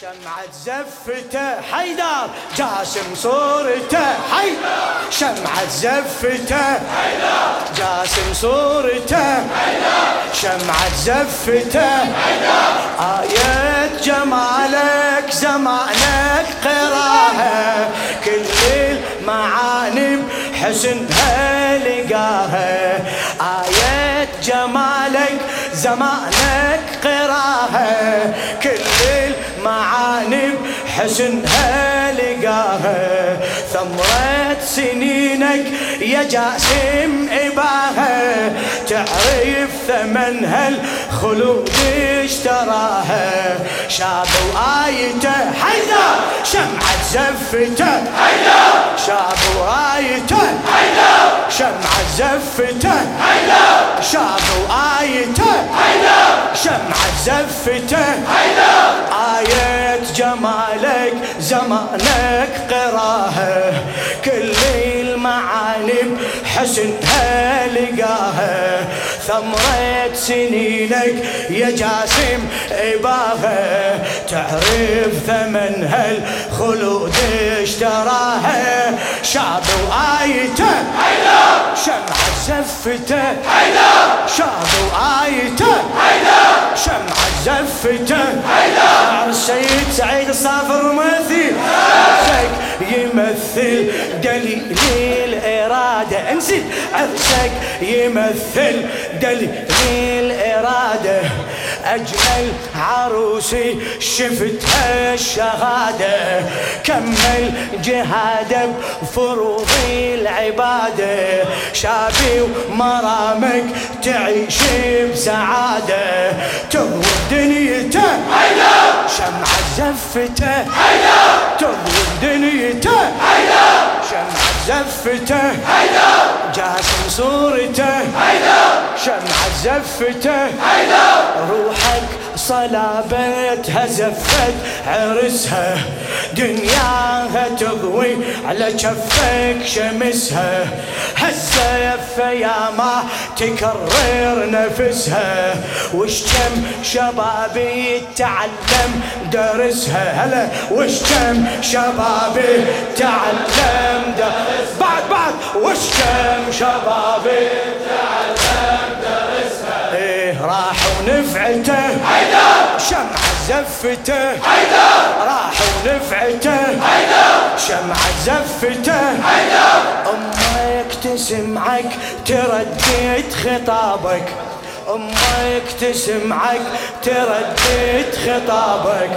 شمعة زفته حيدر. جاسم صورته. حيدر. شمعة زفته حيدر. جاسم صورته. حيدر. شمعة زفته حيدر. آية جمالك زمانك قراها كل المعاني بحسنها لقاها. آية جمالك زمانك قراها كل المعاني بحسنها لقاها. ثمرة سنينك يا جاسم إباها. تعرف ثمن هالخلود اشتراها. شاب وآيته حيدر شمعة زفته حيدر. شاب وآيته حيدر شمعة زفته حيدر. شاب وآيته حيدر شمعة زفته حيدر. زمانك قراها كل المعاني حسنها لقاها. مريت سنينك يا جاسم إباغة. تعرف ثمن هالخلود اشتراها شعب وآيته. شمع زفته. شعب وآيته. شمع زفته. سيد سعيد الصافر مثيل يمثل. دليل الإرادة أنزل عرسك يمثل. دليل الإرادة أجمل عروسي شفتها الشهادة كمل جهاده بفروض العبادة شابي ومرامك تعيش بسعادة تضوي دنيته شمعة زفته تضوي دنيته شمعة زفته. جاسم صورته شمعة زفته. روحك صلابتها زفت. عرسها دنياها تضوي على كفك شمسها. هالزفة يا ما تكرر نفسها. وش كم شبابي يتعلم درسها؟ هلا وش كم شبابي تعلم درسها؟ بعد بعد. وش كم شبابي تعلم درسها؟ إيه راح ونفعته حيدر! شمعة. زفته. حيدر! راح ونفعته. حيدر! شمعة زفته. حيدر! أمك تسمعك تردد خطابك. أمك تسمعك تردد خطابك.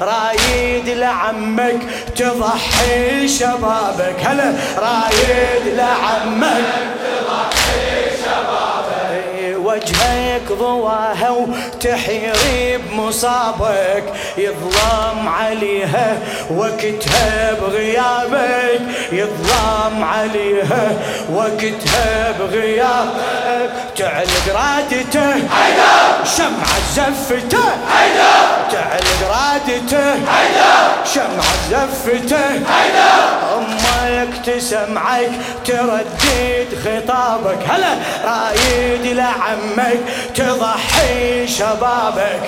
رايد لعمك تضحي شبابك. هلا رايد لعمك تضحي شبابك. وجهك ضواها وتحيري بمصابك يظلم عليها وقتها بغيابك يظلم عليها وقتها بغيابك. تعلق رادته شمعة زفته تعلق رادته شمعة زفته. أمك تسمعك تردد خطابك. هلا رايد لعمك تضحي شبابك.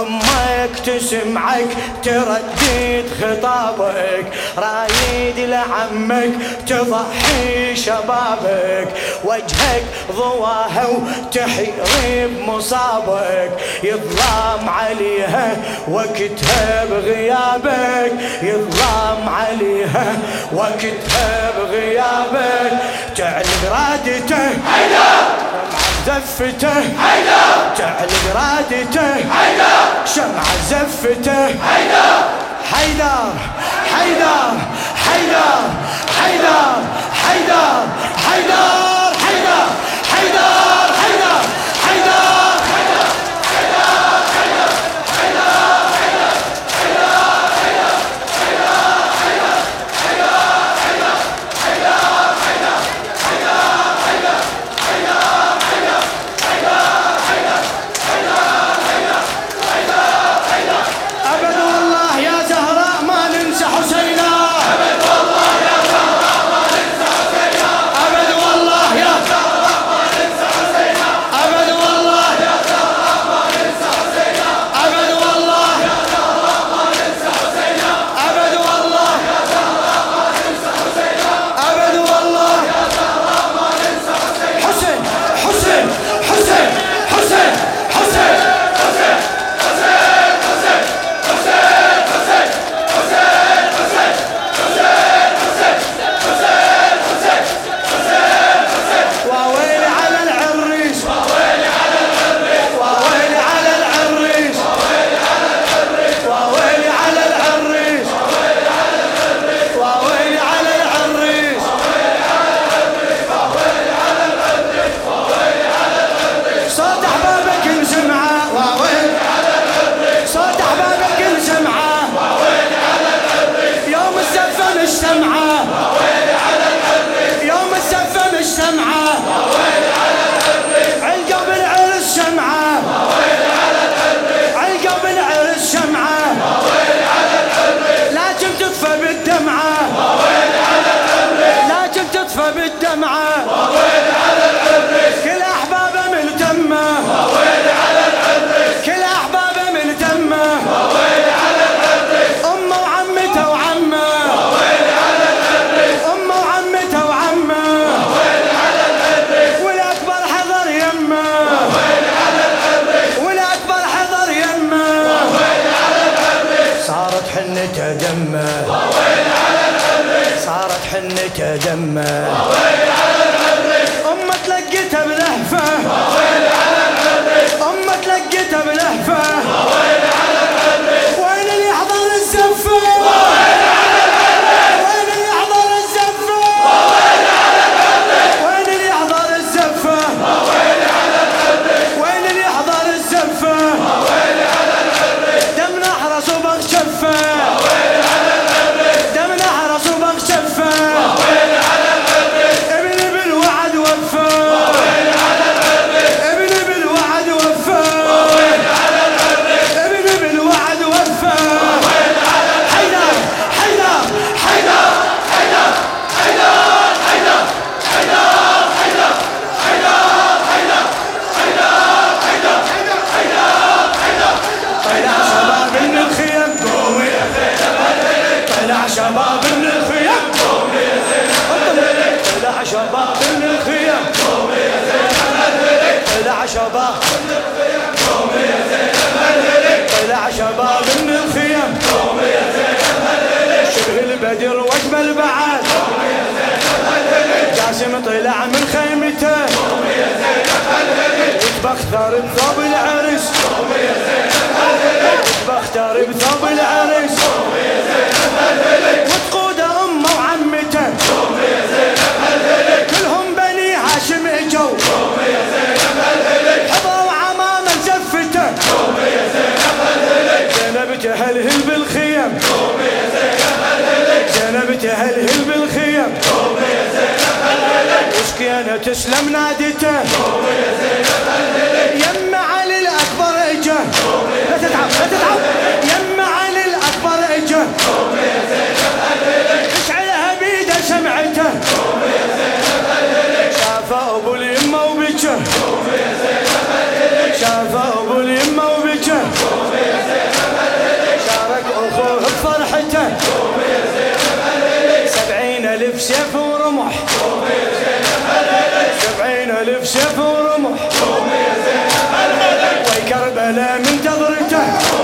أمك تسمعك تردد خطابك. رايد لعمك تضحي شبابك. وجهك ضواها وتحير بمصابك يظلم عليها وقتها بغيابك. يظلم عليها وقتها بغيابك. تعلق رادته. زفته. حيدر تعلن رادته. حيدر شمعة زفته. حيدر حيدر حيدر حيدر حيدر حيدر. شباب من الخيم طلع شباب من الخيم طلع شباب طلع شباب من الخيم شبه البدر واجمل بعد جاسم طلع من خيمته بختار بثوب العرس بختار بثوب العرس na Jack.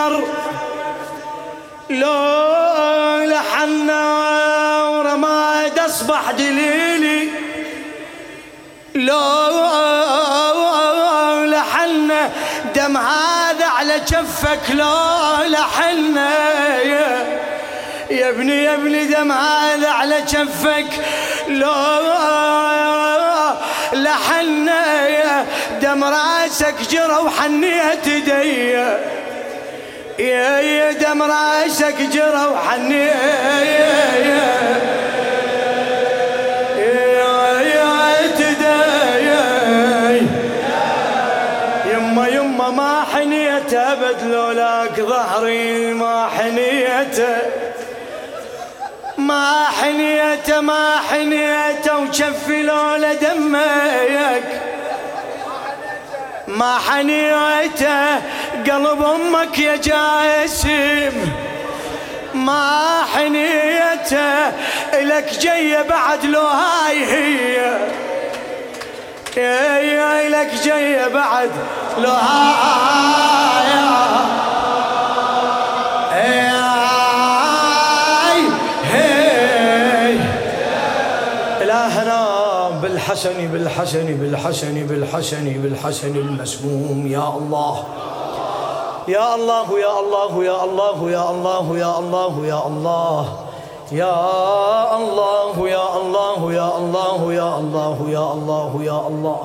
يفتر لو لحن ورماد اصبح دليلي. لو لحن دم هذا على كفك لو لحن يا ابني يا ابني دم هذا على كفك لو لحنا دم راسك جرى وحنيت يدي يا يا دم راسك جرى وحنيت يما يما ما حنيت أبد لولاك ظهري ما حنيت. ما حنيت ما حنيت وشفي لولا دمك. ما حنيت قلب أمك يا جاسم. ما حنيته إلك جاية بعد لو هاي هي. يا إلك جاية بعد لو هاي بالحسن بالحسن بالحسن بالحسن بالحسن المسموم يا الله يا الله يا الله يا الله يا الله يا الله يا الله يا الله يا الله يا الله يا الله يا الله يا الله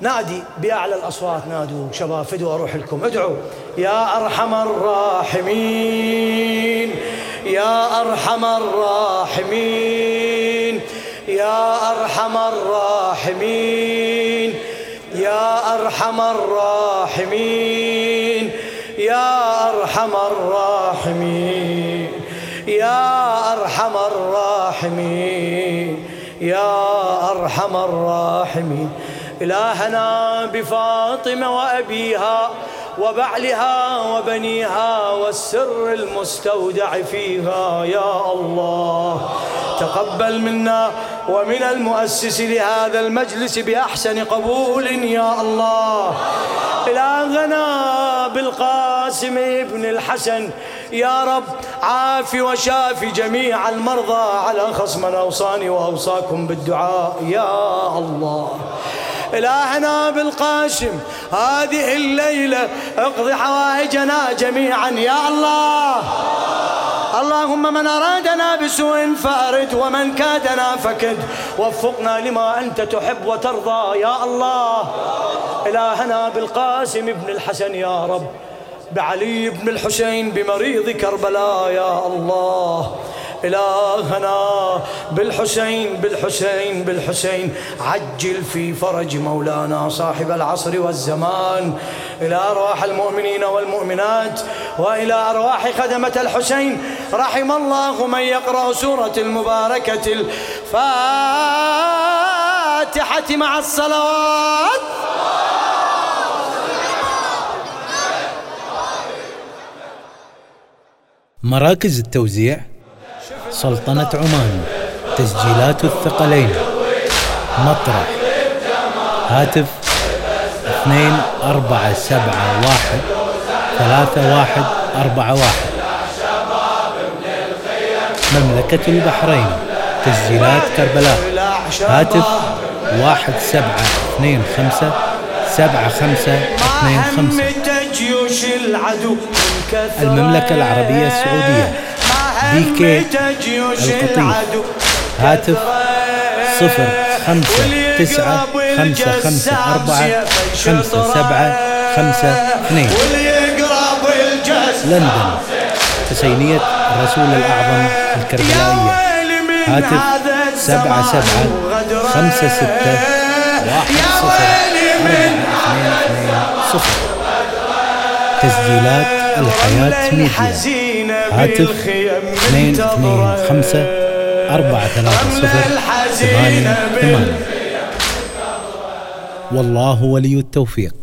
نادي بأعلى الأصوات نادوا شباب فدوا أروح لكم ادعوا يا أرحم الراحمين يا أرحم الراحمين يا أرحم الراحمين يا أرحم الراحمين يا أرحم الراحمين يا أرحم الراحمين يا أرحم الراحمين. إلهنا بفاطمة وأبيها وبعلها وبنيها والسر المستودع فيها يا الله. تقبل منا ومن المؤسس لهذا المجلس بأحسن قبول يا الله. إلهنا بالقاسم ابن الحسن يا رب عافي وشافي جميع المرضى على خصم من أوصاني وأوصاكم بالدعاء يا الله. إلهنا بالقاسم. هذه الليلة اقضي حوائجنا جميعا. يا الله. اللهم من أرادنا بسوء فأرد ومن كادنا فكد. وفقنا لما أنت تحب وترضى. يا الله. إلهنا بالقاسم ابن الحسن يا رب. بعلي بن الحسين بمريض كربلاء. يا الله. إلهنا بالحسين بالحسين بالحسين. عجل في فرج مولانا صاحب العصر والزمان. إلى أرواح المؤمنين والمؤمنات وإلى أرواح خدمة الحسين. رحم الله من يقرأ سورة المباركة الفاتحة مع الصلوات. مراكز التوزيع سلطنة عمان تسجيلات الثقلين مطرح هاتف اثنين أربعة سبعة واحد ثلاثة واحد أربعة واحد. مملكة البحرين تسجيلات كربلاء هاتف واحد سبعة اثنين خمسة سبعة خمسة اثنين خمسة. المملكة العربية السعودية بي كي القطيف. هاتف صفر خمسة تسعة خمسة خمسة أربعة خمسة سبعة خمسة اثنين. لندن حسينية الرسول الأعظم الكربلائية هاتف سبعة سبعة خمسة ستة واحد صفر. أربعة اثنين اثنين صفر. تسجيلات الحياة ميديا. هاتف اثنين اثنين خمسة أربعة ثلاثة صفر ثمانية ثمانية. والله ولي التوفيق.